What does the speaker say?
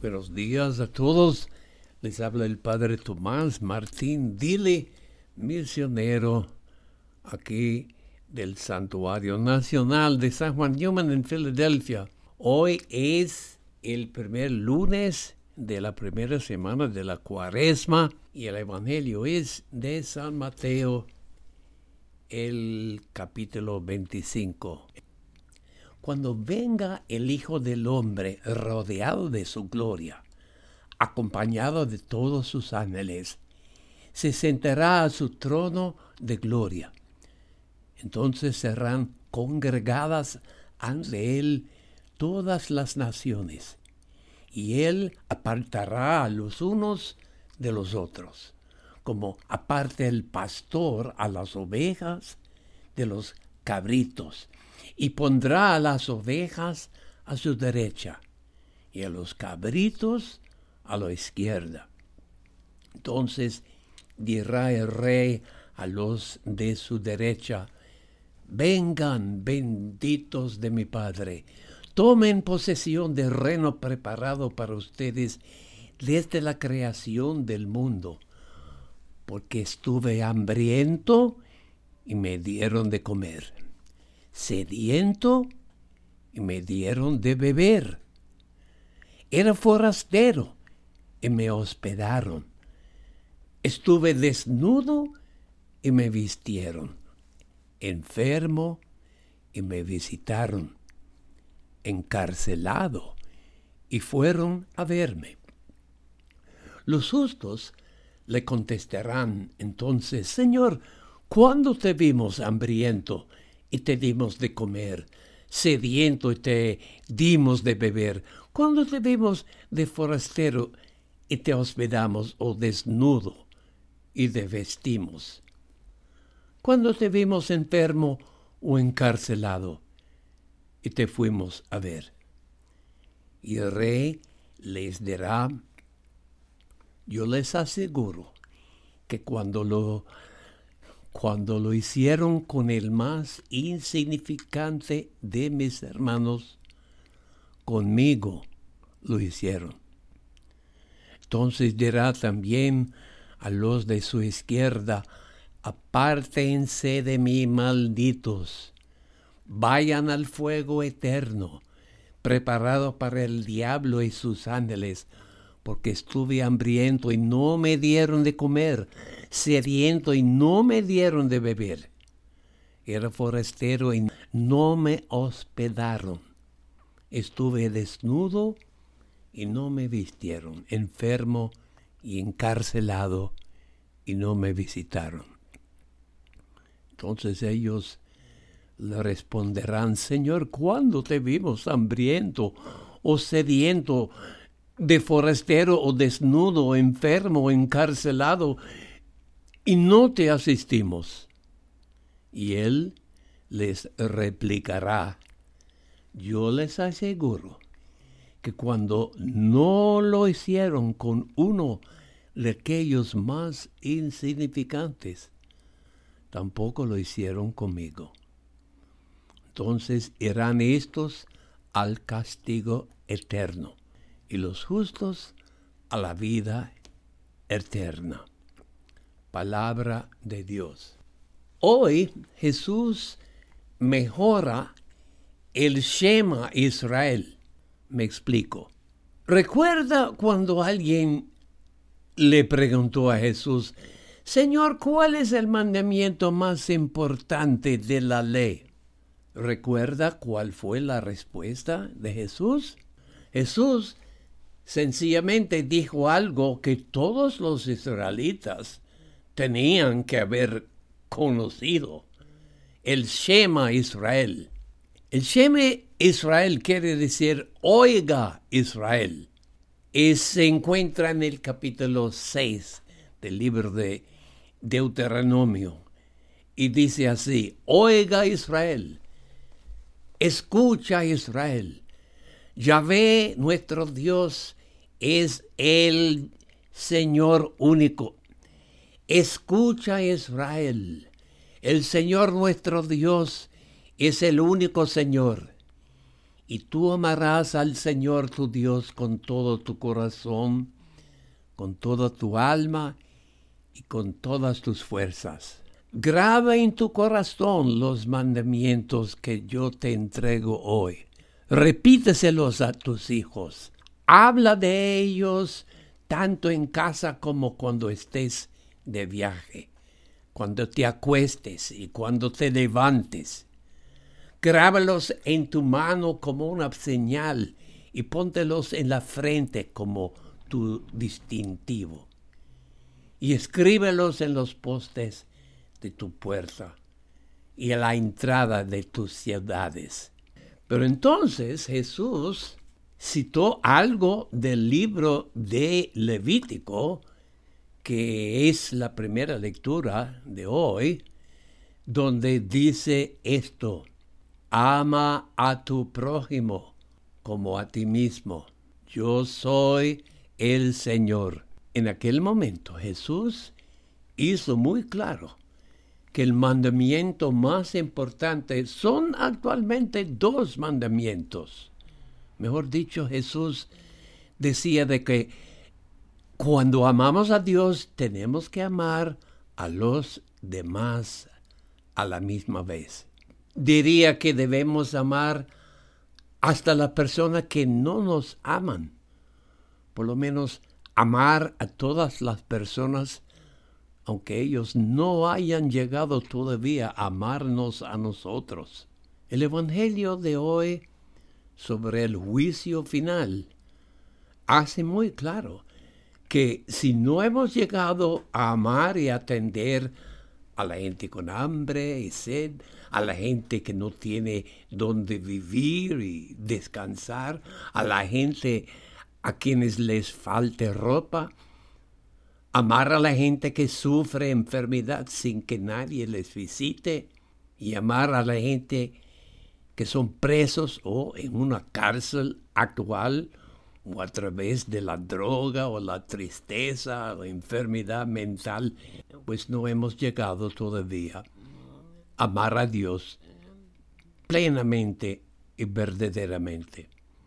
Buenos días a todos. Les habla el Padre Tomás Martín Dile, misionero aquí del Santuario Nacional de San Juan Newman en Filadelfia. Hoy es el primer lunes de la primera semana de la cuaresma y el Evangelio es de San Mateo, el capítulo 25 cuando venga el Hijo del Hombre rodeado de su gloria, acompañado de todos sus ángeles, se sentará a su trono de gloria. Entonces serán congregadas ante él todas las naciones, y él apartará a los unos de los otros, como aparte el pastor a las ovejas de los cabritos y pondrá a las ovejas a su derecha y a los cabritos a la izquierda. Entonces dirá el rey a los de su derecha, vengan benditos de mi Padre, tomen posesión del reino preparado para ustedes desde la creación del mundo, porque estuve hambriento y me dieron de comer sediento y me dieron de beber. Era forastero y me hospedaron. Estuve desnudo y me vistieron. Enfermo y me visitaron. Encarcelado y fueron a verme. Los justos le contestarán entonces, Señor, ¿cuándo te vimos hambriento y te dimos de comer, sediento y te dimos de beber, cuando te vimos de forastero y te hospedamos o desnudo y te vestimos, cuando te vimos enfermo o encarcelado y te fuimos a ver. Y el rey les dirá, yo les aseguro que cuando lo cuando lo hicieron con el más insignificante de mis hermanos, conmigo lo hicieron. Entonces dirá también a los de su izquierda, apártense de mí, malditos, vayan al fuego eterno, preparado para el diablo y sus ángeles, porque estuve hambriento y no me dieron de comer, sediento y no me dieron de beber. Era forastero y no me hospedaron. Estuve desnudo y no me vistieron, enfermo y encarcelado y no me visitaron. Entonces ellos le responderán, Señor, ¿cuándo te vimos hambriento o sediento de forastero o desnudo, o enfermo, o encarcelado, y no te asistimos. Y él les replicará, yo les aseguro que cuando no lo hicieron con uno de aquellos más insignificantes, tampoco lo hicieron conmigo. Entonces irán estos al castigo eterno y los justos a la vida eterna. Palabra de Dios. Hoy Jesús mejora el Shema Israel. Me explico. Recuerda cuando alguien le preguntó a Jesús, Señor, ¿cuál es el mandamiento más importante de la ley? ¿Recuerda cuál fue la respuesta de Jesús? Jesús sencillamente dijo algo que todos los israelitas tenían que haber conocido. El Shema Israel. El Shema Israel quiere decir oiga Israel. Y se encuentra en el capítulo 6 del libro de Deuteronomio. Y dice así, oiga Israel, escucha Israel. Yahvé, nuestro Dios, es el Señor único. Escucha Israel, el Señor nuestro Dios es el único Señor. y tú amarás al Señor tu Dios con todo tu corazón, con toda tu alma y con todas tus fuerzas. Graba en tu corazón los mandamientos que yo te entrego hoy. Repíteselos a tus hijos. Habla de ellos tanto en casa como cuando estés de viaje, cuando te acuestes y cuando te levantes Grábalos en tu mano como una señal y póntelos en la frente como tu distintivo. Y escríbelos en los postes de tu puerta y en la entrada de tus ciudades. Pero entonces Jesús citó algo del libro de Levítico, que es la primera lectura de hoy, donde dice esto, ama a tu prójimo como a ti mismo. Yo soy el Señor. En aquel momento Jesús hizo muy claro que el mandamiento más importante son actualmente dos mandamientos. Mejor dicho, Jesús decía de que cuando amamos a Dios tenemos que amar a los demás a la misma vez diría que debemos amar hasta las personas que no nos aman. Por lo menos amar a todas las personas, aunque ellos no hayan llegado todavía a amarnos a nosotros. El Evangelio de hoy sobre el juicio final hace muy claro que si no hemos llegado a amar y atender a la gente con hambre y sed, a la gente que no tiene donde vivir y descansar, a la gente a quienes les falte ropa, amar a la gente que sufre enfermedad sin que nadie les visite y amar a la gente que son presos o en una cárcel actual o a través de la droga o la tristeza o enfermedad mental, pues no hemos llegado todavía a amar a Dios plenamente y verdaderamente.